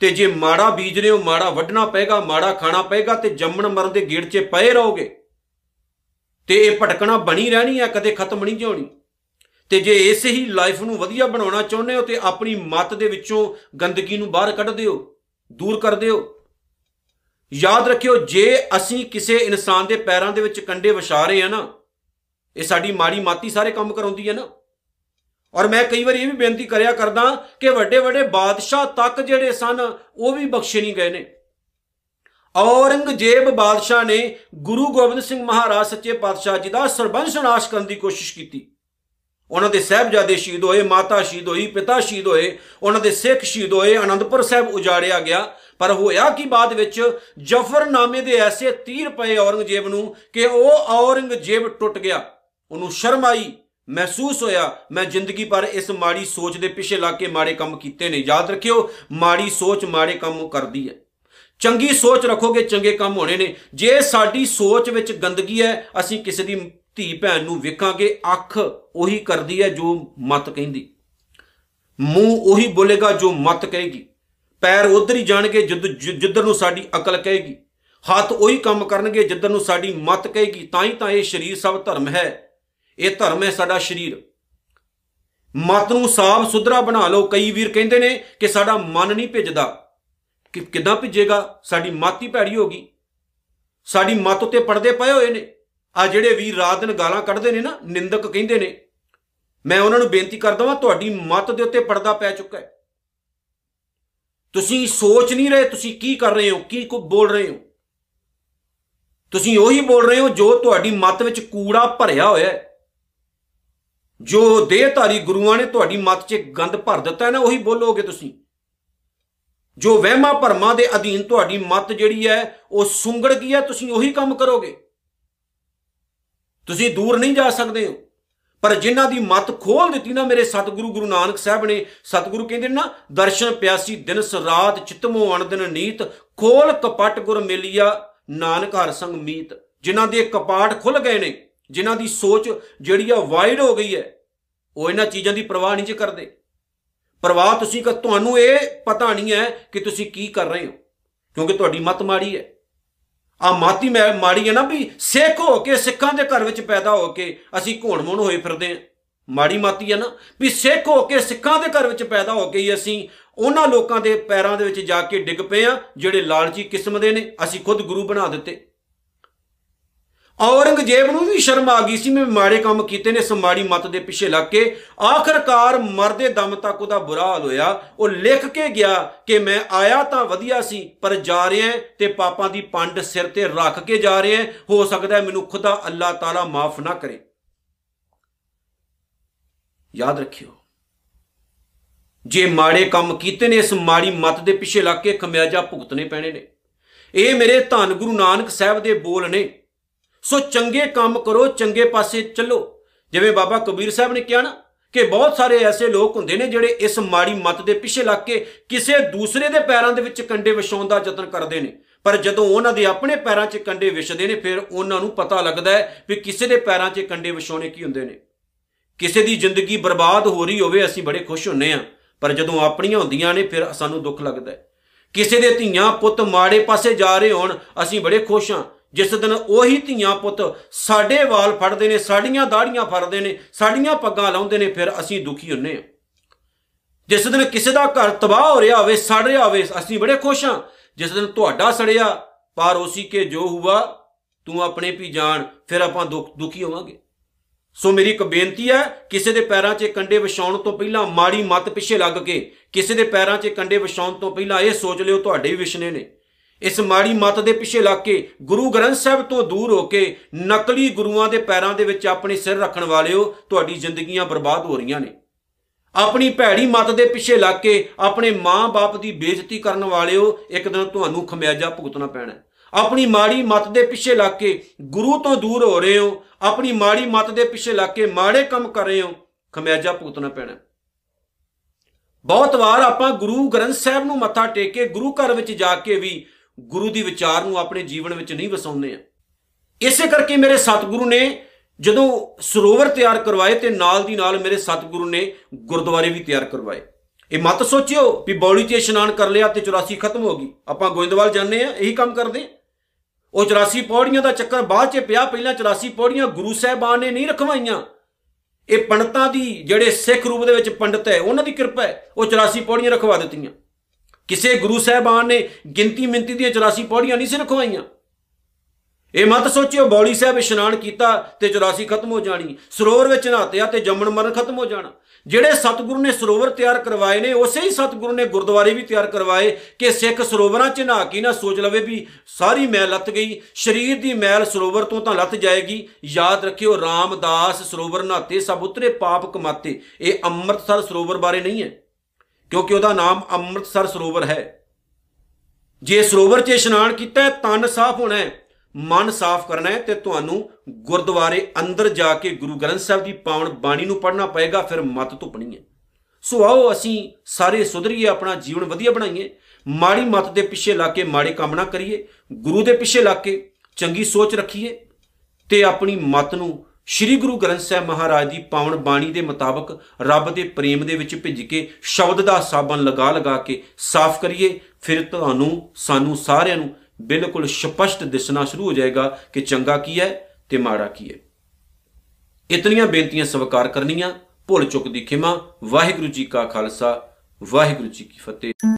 ਤੇ ਜੇ ਮਾੜਾ ਬੀਜ ਰਹੇ ਹੋ ਮਾੜਾ ਵੱਢਣਾ ਪਏਗਾ, ਮਾੜਾ ਖਾਣਾ ਪਏਗਾ ਤੇ ਜੰਮਣ ਮਰਨ ਦੇ ਗੇੜ 'ਚ ਪਏ ਰਹੋਗੇ ਤੇ ਇਹ ਭਟਕਣਾ ਬਣੀ ਰਹਿਣੀ ਹੈ ਕਦੇ ਖਤਮ ਨਹੀਂ ਹੋਣੀ ਤੇ ਜੇ ਇਸੇ ਹੀ ਲਾਈਫ ਨੂੰ ਵਧੀਆ ਬਣਾਉਣਾ ਚਾਹੁੰਦੇ ਹੋ ਤੇ ਆਪਣੀ ਮਤ ਦੇ ਵਿੱਚੋਂ ਗੰਦਗੀ ਨੂੰ ਬਾਹਰ ਕੱਢ ਦਿਓ, ਦੂਰ ਕਰ ਦਿਓ। ਯਾਦ ਰੱਖਿਓ, ਜੇ ਅਸੀਂ ਕਿਸੇ ਇਨਸਾਨ ਦੇ ਪੈਰਾਂ ਦੇ ਵਿੱਚ ਕੰਡੇ ਵਿਛਾ ਰਹੇ ਆ ਨਾ, ਇਹ ਸਾਡੀ ਮਾੜੀ ਮਾਤੀ ਸਾਰੇ ਕੰਮ ਕਰਾਉਂਦੀ ਹੈ ਨਾ। ਔਰ ਮੈਂ ਕਈ ਵਾਰ ਇਹ ਵੀ ਬੇਨਤੀ ਕਰਿਆ ਕਰਦਾ ਕਿ ਵੱਡੇ ਵੱਡੇ ਬਾਦਸ਼ਾਹ ਤੱਕ ਜਿਹੜੇ ਸਨ, ਉਹ ਵੀ ਬਖਸ਼ੇ ਨਹੀਂ ਗਏ ਨੇ। ਔਰੰਗਜ਼ੇਬ ਬਾਦਸ਼ਾਹ ਨੇ ਗੁਰੂ ਗੋਬਿੰਦ ਸਿੰਘ ਮਹਾਰਾਜ ਸੱਚੇ ਪਾਤਸ਼ਾਹ ਜੀ ਦਾ ਸਰਬੰਸ ਨਾਸ਼ ਕਰਨ ਦੀ ਕੋਸ਼ਿਸ਼ ਕੀਤੀ। ਉਹਨਾਂ ਦੇ ਸਹਿਬਜ਼ਾਦੇ ਸ਼ਹੀਦ ਹੋਏ, ਮਾਤਾ ਸ਼ਹੀਦ ਹੋਈ, ਪਿਤਾ ਸ਼ਹੀਦ ਹੋਏ, ਉਹਨਾਂ ਦੇ ਸਿੱਖ ਸ਼ਹੀਦ ਹੋਏ ਆਨੰਦਪੁਰ ਸਾਹਿਬ ਉਜਾੜਿਆ ਗਿਆ। ਪਰ ਹੋਇਆ ਕੀ ਬਾਅਦ ਵਿੱਚ ਜਫਰਨਾਮੇ ਦੇ ਐਸੇ ਤੀਰ ਪਏ ਔਰੰਗਜ਼ੇਬ ਨੂੰ ਕਿ ਉਹ ਔਰੰਗਜ਼ੇਬ ਟੁੱਟ ਗਿਆ। ਉਹਨੂੰ ਸ਼ਰਮ ਆਈ, ਮਹਿਸੂਸ ਹੋਇਆ, ਮੈਂ ਜ਼ਿੰਦਗੀ ਪਰ ਇਸ ਮਾੜੀ ਸੋਚ ਦੇ ਪਿੱਛੇ ਲੱਗ ਕੇ ਮਾੜੇ ਕੰਮ ਕੀਤੇ ਨੇ। ਯਾਦ ਰੱਖਿਓ, ਮਾੜੀ ਸੋਚ ਮਾੜੇ ਕੰਮ ਕਰਦੀ ਹੈ। ਚੰਗੀ ਸੋਚ ਰੱਖੋਗੇ, ਚੰਗੇ ਕੰਮ ਹੋਣੇ ਨੇ। ਜੇ ਸਾਡੀ ਸੋਚ ਵਿੱਚ ਗੰਦਗੀ ਹੈ, ਅਸੀਂ ਕਿਸੇ ਦੀ ਧੀ ਭੈਣ ਨੂੰ ਵੇਖਾਂਗੇ, ਅੱਖ ਉਹੀ ਕਰਦੀ ਹੈ ਜੋ ਮਤ ਕਹਿੰਦੀ। ਮੂੰਹ ਉਹੀ ਬੋਲੇਗਾ ਜੋ ਮਤ ਕਹੇਗੀ। ਪੈਰ ਉਧਰ ਹੀ ਜਾਣਗੇ ਜਿੱਧਰ ਨੂੰ ਸਾਡੀ ਅਕਲ ਕਹੇਗੀ। ਹੱਥ ਉਹੀ ਕੰਮ ਕਰਨਗੇ, ਜਿੱਧਰ ਨੂੰ ਸਾਡੀ ਮਤ ਕਹੇਗੀ। ਤਾਂ ਹੀ ਤਾਂ ਇਹ ਸਰੀਰ ਸਭ ਧਰਮ ਹੈ। ਇਹ ਧਰਮ ਹੈ ਸਾਡਾ ਸਰੀਰ। ਮਤ ਨੂੰ ਸਾਫ਼ ਸੁਧਰਾ ਬਣਾ ਲਓ। ਕਈ ਵੀਰ ਕਹਿੰਦੇ ਨੇ ਕਿ ਸਾਡਾ ਮਨ ਨਹੀਂ ਭਿੱਜਦਾ। ਕਿ ਕਿਦਾਂ ਭਿੱਜੇਗਾ? ਸਾਡੀ ਮਤ ਹੀ ਭੈੜੀ ਹੋ ਗਈ। ਸਾਡੀ ਮਤ ਉੱਤੇ ਪਰਦੇ ਪਏ ਹੋਏ ਨੇ। ਆ ਜਿਹੜੇ ਵੀਰ ਰਾਤ ਦਿਨ ਗਾਲਾਂ ਕੱਢਦੇ ਨੇ ਨਾ, ਨਿੰਦਕ ਕਹਿੰਦੇ ਨੇ। ਮੈਂ ਉਹਨਾਂ ਨੂੰ ਬੇਨਤੀ ਕਰਦਾ ਹਾਂ ਤੁਹਾਡੀ ਮਤ ਦੇ ਉੱਤੇ ਪਰਦਾ ਪੈ ਚੁੱਕਾ ਹੈ। ਤੁਸੀਂ ਸੋਚ ਨਹੀਂ ਰਹੇ, ਤੁਸੀਂ ਕੀ ਕਰ ਰਹੇ ਹੋ, ਕੀ ਕੋ ਬੋਲ ਰਹੇ ਹੋ? ਤੁਸੀਂ ਉਹੀ ਬੋਲ ਰਹੇ ਹੋ ਜੋ ਤੁਹਾਡੀ ਮਤ ਵਿੱਚ ਕੂੜਾ ਭਰਿਆ ਹੋਇਆ ਹੈ। ਜੋ ਦੇਹਧਾਰੀ ਗੁਰੂਆਂ ਨੇ ਤੁਹਾਡੀ ਮਤ 'ਚ ਗੰਦ ਭਰ ਦਿੱਤਾ ਹੈ ਨਾ, ਉਹੀ ਬੋਲੋਗੇ ਤੁਸੀਂ। ਜੋ ਵਹਿਮਾ ਭਰਮਾਂ ਦੇ ਅਧੀਨ ਤੁਹਾਡੀ ਮਤ ਜਿਹੜੀ ਹੈ, ਉਹ ਸੁੰਗੜ ਗਈ ਹੈ, ਤੁਸੀਂ ਉਹੀ ਕੰਮ ਕਰੋਗੇ। ਤੁਸੀਂ ਦੂਰ ਨਹੀਂ ਜਾ ਸਕਦੇ ਹੋ। ਪਰ ਜਿਨ੍ਹਾਂ ਦੀ ਮਤ ਖੋਲ ਦਿੱਤੀ ਨਾ ਮੇਰੇ ਸਤਿਗੁਰੂ ਗੁਰੂ ਨਾਨਕ ਸਾਹਿਬ ਨੇ, ਸਤਿਗੁਰੂ ਕਹਿੰਦੇ ਨਾ, ਦਰਸ਼ਨ ਪਿਆਸੀ ਦਿਨ ਰਾਤ ਚਿਤਮੋ ਅਣਦਨ ਨੀਤ, ਖੋਲ ਕਪਟ ਗੁਰ ਮਿਲਿਆ, ਨਾਨਕ ਹਰ ਸੰਗ ਮੀਤ। ਜਿਨ੍ਹਾਂ ਦੇ ਕਪਾਟ ਖੁੱਲ ਗਏ ਨੇ, ਜਿਨ੍ਹਾਂ ਦੀ ਸੋਚ ਜਿਹੜੀ ਆ ਵਾਈਡ ਹੋ ਗਈ ਹੈ, ਉਹ ਇਹਨਾਂ ਚੀਜ਼ਾਂ ਦੀ ਪਰਵਾਹ ਨਹੀਂ ਕਰਦੇ। ਪਰਵਾਹ ਤੁਸੀਂ ਕਰ ਤੁਹਾਨੂੰ ਇਹ ਪਤਾ ਨਹੀਂ ਹੈ ਕਿ ਤੁਸੀਂ ਕੀ ਕਰ ਰਹੇ ਹੋ। ਕਿਉਂਕਿ ਤੁਹਾਡੀ ਮਤ ਮਾੜੀ ਹੈ। ਆ ਮਾਤੀ ਮੈਂ ਮਾੜੀ ਹੈ ਨਾ ਵੀ ਸਿੱਖ ਹੋ ਕੇ, ਸਿੱਖਾਂ ਦੇ ਘਰ ਵਿੱਚ ਪੈਦਾ ਹੋ ਕੇ ਅਸੀਂ ਘੋਣ-ਮੋਣ ਹੋਏ ਫਿਰਦੇ ਹਾਂ। ਮਾੜੀ ਮਾਤੀ ਹੈ ਨਾ ਵੀ ਸਿੱਖ ਹੋ ਕੇ, ਸਿੱਖਾਂ ਦੇ ਘਰ ਵਿੱਚ ਪੈਦਾ ਹੋ ਕੇ ਹੀ ਅਸੀਂ ਉਹਨਾਂ ਲੋਕਾਂ ਦੇ ਪੈਰਾਂ ਦੇ ਵਿੱਚ ਜਾ ਕੇ ਡਿੱਗ ਪਏ ਆ ਜਿਹੜੇ ਲਾਲਚੀ ਕਿਸਮ ਦੇ ਨੇ। ਅਸੀਂ ਖੁਦ ਗੁਰੂ ਬਣਾ ਦਿੱਤੇ। ਔਰੰਗਜ਼ੇਬ ਨੂੰ ਵੀ ਸ਼ਰਮ ਆ ਗਈ ਸੀ ਮੈਂ ਮਾੜੇ ਕੰਮ ਕੀਤੇ ਨੇ, ਇਸ ਮਾੜੀ ਮਤ ਦੇ ਪਿੱਛੇ ਲੱਗ ਕੇ। ਆਖਰਕਾਰ ਮਰਦੇ ਦਮ ਤੱਕ ਉਹਦਾ ਬੁਰਾ ਹਾਲ ਹੋਇਆ। ਉਹ ਲਿਖ ਕੇ ਗਿਆ ਕਿ ਮੈਂ ਆਇਆ ਤਾਂ ਵਧੀਆ ਸੀ, ਪਰ ਜਾ ਰਿਹਾ ਤੇ ਪਾਪਾਂ ਦੀ ਪੰਡ ਸਿਰ ਤੇ ਰੱਖ ਕੇ ਜਾ ਰਿਹਾ ਹੋ। ਸਕਦਾ ਮੈਨੂੰ ਖੁਦਾ ਅੱਲਾਹ ਤਾਲਾ ਮਾਫ ਨਾ ਕਰੇ। ਯਾਦ ਰੱਖਿਓ, ਜੇ ਮਾੜੇ ਕੰਮ ਕੀਤੇ ਨੇ, ਇਸ ਮਾੜੀ ਮਤ ਦੇ ਪਿੱਛੇ ਲੱਗ ਕੇ ਖਮਿਆਜਾ ਭੁਗਤਣੇ ਪੈਣੇ ਨੇ। ਇਹ ਮੇਰੇ ਧੰਨ ਗੁਰੂ ਨਾਨਕ ਸਾਹਿਬ ਦੇ ਬੋਲ ਨੇ। ਸੋ ਚੰਗੇ ਕੰਮ ਕਰੋ, ਚੰਗੇ ਪਾਸੇ ਚੱਲੋ। ਜਿਵੇਂ ਬਾਬਾ ਕਬੀਰ ਸਾਹਿਬ ਨੇ ਕਿਹਾ ਨਾ ਕਿ ਬਹੁਤ ਸਾਰੇ ਐਸੇ ਲੋਕ ਹੁੰਦੇ ਨੇ ਜਿਹੜੇ ਇਸ ਮਾੜੀ ਮਤ ਦੇ ਪਿੱਛੇ ਲੱਗ ਕੇ ਕਿਸੇ ਦੂਸਰੇ ਦੇ ਪੈਰਾਂ ਦੇ ਵਿੱਚ ਕੰਡੇ ਵਿਛਾਉਣ ਦਾ ਯਤਨ ਕਰਦੇ ਨੇ। ਪਰ ਜਦੋਂ ਉਹਨਾਂ ਦੇ ਆਪਣੇ ਪੈਰਾਂ 'ਚ ਕੰਡੇ ਵਿਛਦੇ ਨੇ, ਫਿਰ ਉਹਨਾਂ ਨੂੰ ਪਤਾ ਲੱਗਦਾ ਹੈ ਵੀ ਕਿਸੇ ਦੇ ਪੈਰਾਂ 'ਚ ਕੰਡੇ ਵਿਛਾਉਣੇ ਕੀ ਹੁੰਦੇ ਨੇ। ਕਿਸੇ ਦੀ ਜ਼ਿੰਦਗੀ ਬਰਬਾਦ ਹੋ ਰਹੀ ਹੋਵੇ, ਅਸੀਂ ਬੜੇ ਖੁਸ਼ ਹੁੰਨੇ ਆ ਪਰ ਜਦੋਂ ਆਪਣੀਆਂ ਹੁੰਦੀਆਂ ਨੇ, ਫਿਰ ਸਾਨੂੰ ਦੁੱਖ ਲੱਗਦਾ ਹੈ। ਕਿਸੇ ਦੇ ਧੀਆਂ ਪੁੱਤ ਮਾੜੇ ਪਾਸੇ ਜਾ ਰਹੇ ਹੋਣ, ਅਸੀਂ ਬੜੇ ਖੁਸ਼ ਹਾਂ। ਜਿਸ ਦਿਨ ਉਹੀ ਧੀਆਂ ਪੁੱਤ ਸਾਡੇ ਵਾਲ ਫੜਦੇ ਨੇ, ਸਾਡੀਆਂ ਦਾੜੀਆਂ ਫੜਦੇ ਨੇ, ਸਾਡੀਆਂ ਪੱਗਾਂ ਲਾਉਂਦੇ ਨੇ, ਫਿਰ ਅਸੀਂ ਦੁਖੀ ਹੁੰਨੇ ਆ ਜਿਸ ਦਿਨ ਕਿਸੇ ਦਾ ਘਰ ਤਬਾਹ ਹੋ ਰਿਹਾ ਹੋਵੇ, ਸੜ ਰਿਹਾ ਹੋਵੇ, ਅਸੀਂ ਬੜੇ ਖੁਸ਼ ਹਾਂ। ਜਿਸ ਦਿਨ ਤੁਹਾਡਾ ਸੜਿਆ, ਪਰ ਉਸੀ ਕੇ ਜੋ ਹੁਆ, ਤੂੰ ਆਪਣੇ ਵੀ ਜਾਣ, ਫਿਰ ਆਪਾਂ ਦੁਖੀ ਹੋਵਾਂਗੇ। ਸੋ ਮੇਰੀ ਇੱਕ ਬੇਨਤੀ ਹੈ, ਕਿਸੇ ਦੇ ਪੈਰਾਂ 'ਚ ਕੰਡੇ ਵਿਛਾਉਣ ਤੋਂ ਪਹਿਲਾਂ ਮਾੜੀ ਮਤ ਪਿੱਛੇ ਲੱਗ ਕੇ, ਕਿਸੇ ਦੇ ਪੈਰਾਂ 'ਚ ਕੰਡੇ ਵਿਛਾਉਣ ਤੋਂ ਪਹਿਲਾਂ ਇਹ ਸੋਚ ਲਿਓ, ਤੁਹਾਡੇ ਵੀ ਵਿਸ਼ਨੇ ਨੇ। ਇਸ ਮਾੜੀ ਮਤ ਦੇ ਪਿੱਛੇ ਲੱਗ ਕੇ ਗੁਰੂ ਗ੍ਰੰਥ ਸਾਹਿਬ ਤੋਂ ਦੂਰ ਹੋ ਕੇ ਨਕਲੀ ਗੁਰੂਆਂ ਦੇ ਪੈਰਾਂ ਦੇ ਵਿੱਚ ਆਪਣੇ ਸਿਰ ਰੱਖਣ ਵਾਲਿਓ ਤੁਹਾਡੀ ਜ਼ਿੰਦਗੀਆਂ ਬਰਬਾਦ ਹੋ ਰਹੀਆਂ ਨੇ। ਆਪਣੀ ਭੈੜੀ ਮਤ ਦੇ ਪਿੱਛੇ ਲੱਗ ਕੇ ਆਪਣੇ ਮਾਂ-ਬਾਪ ਦੀ ਬੇਇੱਜ਼ਤੀ ਕਰਨ ਵਾਲਿਓ ਇੱਕ ਦਿਨ ਤੁਹਾਨੂੰ ਖਮਿਆਜਾ ਭੁਗਤਣਾ ਪੈਣਾ ਆਪਣੀ ਮਾੜੀ ਮਤ ਦੇ ਪਿੱਛੇ ਲੱਗ ਕੇ ਗੁਰੂ ਤੋਂ ਦੂਰ ਹੋ ਰਹੇ ਹੋ, ਆਪਣੀ ਮਾੜੀ ਮਤ ਦੇ ਪਿੱਛੇ ਲੱਗ ਕੇ ਮਾੜੇ ਕੰਮ ਕਰ ਰਹੇ ਹੋ, ਖਮਿਆਜਾ ਭੁਗਤਣਾ ਪੈਣਾ ਬਹੁਤ ਵਾਰ ਆਪਾਂ ਗੁਰੂ ਗ੍ਰੰਥ ਸਾਹਿਬ ਨੂੰ ਮੱਥਾ ਟੇਕ ਕੇ ਗੁਰੂ ਘਰ ਵਿੱਚ ਜਾ ਕੇ ਵੀ ਗੁਰੂ ਦੀ ਵਿਚਾਰ ਨੂੰ ਆਪਣੇ ਜੀਵਨ ਵਿੱਚ ਨਹੀਂ ਵਸਾਉਂਦੇ ਆ। ਇਸੇ ਕਰਕੇ ਮੇਰੇ ਸਤਿਗੁਰੂ ਨੇ ਜਦੋਂ ਸਰੋਵਰ ਤਿਆਰ ਕਰਵਾਏ ਤੇ ਨਾਲ ਦੀ ਨਾਲ ਮੇਰੇ ਸਤਿਗੁਰੂ ਨੇ ਗੁਰਦੁਆਰੇ ਵੀ ਤਿਆਰ ਕਰਵਾਏ। ਇਹ ਮਤ ਸੋਚਿਓ ਵੀ ਬੌਲੀ 'ਚ ਇਸ਼ਨਾਨ ਕਰ ਲਿਆ ਤੇ 84 ਖਤਮ ਹੋ ਗਈ। ਆਪਾਂ ਗੋਇੰਦਵਾਲ ਜਾਂਦੇ ਆ, ਇਹੀ ਕੰਮ ਕਰਦੇ ਉਹ 84 ਪੌੜੀਆਂ ਦਾ ਚੱਕਰ ਬਾਅਦ 'ਚ ਪਿਆ, ਪਹਿਲਾਂ 84 ਪੌੜੀਆਂ ਗੁਰੂ ਸਾਹਿਬਾਨ ਨੇ ਨਹੀਂ ਰਖਵਾਈਆਂ। ਇਹ ਪੰਡਤਾਂ ਦੀ ਜਿਹੜੇ ਸਿੱਖ ਰੂਪ ਦੇ ਵਿੱਚ ਪੰਡਤ ਹੈ, ਉਹਨਾਂ ਦੀ ਕਿਰਪਾ ਹੈ, ਉਹ 84 ਪੌੜੀਆਂ ਰਖਵਾ ਦਿੱਤੀਆਂ। ਕਿਸੇ ਗੁਰੂ ਸਾਹਿਬਾਨ ਨੇ ਗਿਣਤੀ ਮਿੰਤੀ ਦੀਆਂ 84 ਪੌੜੀਆਂ ਨਹੀਂ ਸੀ ਰਖਵਾਈਆਂ। ਇਹ ਮਤ ਸੋਚਿਓ, ਬੌਲੀ ਸਾਹਿਬ ਇਸ਼ਨਾਨ ਕੀਤਾ ਤੇ 84 ਖਤਮ ਹੋ ਜਾਣੀ। ਸਰੋਵਰ ਵਿੱਚ ਨਹਾਤਿਆ ਤੇ ਜੰਮਣ ਮਰਨ ਖਤਮ ਹੋ ਜਾਣਾ। ਜਿਹੜੇ ਸਤਿਗੁਰੂ ਨੇ ਸਰੋਵਰ ਤਿਆਰ ਕਰਵਾਏ ਨੇ, ਉਸੇ ਹੀ ਸਤਿਗੁਰੂ ਨੇ ਗੁਰਦੁਆਰੇ ਵੀ ਤਿਆਰ ਕਰਵਾਏ ਕਿ ਸਿੱਖ ਸਰੋਵਰਾਂ 'ਚ ਨਹਾ ਕੇ ਨਾ ਸੋਚ ਲਵੇ ਵੀ ਸਾਰੀ ਮੈਲ ਲੱਤ ਗਈ, ਸਰੀਰ ਦੀ ਮੈਲ ਸਰੋਵਰ ਤੋਂ ਤਾਂ ਲੱਤ ਜਾਏਗੀ। ਯਾਦ ਰੱਖਿਓ, ਰਾਮਦਾਸ ਸਰੋਵਰ ਨਹਾਤੇ, ਸਭ ਉਤਰੇ, ਪਾਪ ਕਮਾਤੇ। ਇਹ ਅੰਮ੍ਰਿਤਸਰ ਸਰੋਵਰ ਬਾਰੇ ਨਹੀਂ ਹੈ। ਕਿਉਂਕਿ ਉਹਦਾ ਨਾਮ ਅੰਮ੍ਰਿਤਸਰ ਸਰੋਵਰ ਹੈ। ਜੇ ਸਰੋਵਰ 'ਚ ਇਸ਼ਨਾਨ ਕੀਤਾ ਤਨ ਸਾਫ਼ ਹੋਣਾ ਹੈ, ਮਨ ਸਾਫ਼ ਕਰਨਾ ਹੈ, ਤੇ ਤੁਹਾਨੂੰ ਗੁਰਦੁਆਰੇ ਅੰਦਰ ਜਾ ਕੇ ਗੁਰੂ ਗ੍ਰੰਥ ਸਾਹਿਬ ਦੀ ਪਾਵਨ ਬਾਣੀ ਨੂੰ ਪੜ੍ਹਨਾ ਪਏਗਾ, ਫਿਰ ਮਤ ਧੁਪਣੀ ਹੈ। ਸੋ ਆਓ ਅਸੀਂ ਸਾਰੇ ਸੁਧਰੀਏ, ਆਪਣਾ ਜੀਵਨ ਵਧੀਆ ਬਣਾਈਏ, ਮਾੜੀ ਮਤ ਦੇ ਪਿੱਛੇ ਲਾ ਕੇ ਮਾੜੇ ਕੰਮ ਨਾ ਕਰੀਏ, ਗੁਰੂ ਦੇ ਪਿੱਛੇ ਲਾ ਕੇ ਚੰਗੀ ਸੋਚ ਰੱਖੀਏ, ਤੇ ਆਪਣੀ ਮਤ ਨੂੰ ਸ੍ਰੀ ਗੁਰੂ ਗ੍ਰੰਥ ਸਾਹਿਬ ਮਹਾਰਾਜ ਦੀ ਪਾਵਨ ਬਾਣੀ ਦੇ ਮੁਤਾਬਕ ਰੱਬ ਦੇ ਪ੍ਰੇਮ ਦੇ ਵਿੱਚ ਭਿੱਜ ਕੇ ਸ਼ਬਦ ਦਾ ਸਾਬਨ ਲਗਾ ਲਗਾ ਕੇ ਸਾਫ਼ ਕਰੀਏ, ਫਿਰ ਤੁਹਾਨੂੰ, ਸਾਨੂੰ ਸਾਰਿਆਂ ਨੂੰ ਬਿਲਕੁਲ ਸਪਸ਼ਟ ਦਿਸਣਾ ਸ਼ੁਰੂ ਹੋ ਜਾਏਗਾ ਕਿ ਚੰਗਾ ਕੀ ਹੈ ਤੇ ਮਾੜਾ ਕੀ ਹੈ। ਇਤਨੀਆਂ ਬੇਨਤੀਆਂ ਸਵਾਰ ਕਰਨੀਆਂ, ਭੁੱਲ ਚੁੱਕ ਦੀ ਖਿਮਾ, ਵਾਹਿਗੁਰੂ ਜੀ ਕਾ ਖਾਲਸਾ, ਵਾਹਿਗੁਰੂ ਜੀ ਕੀ ਫਤਿਹ।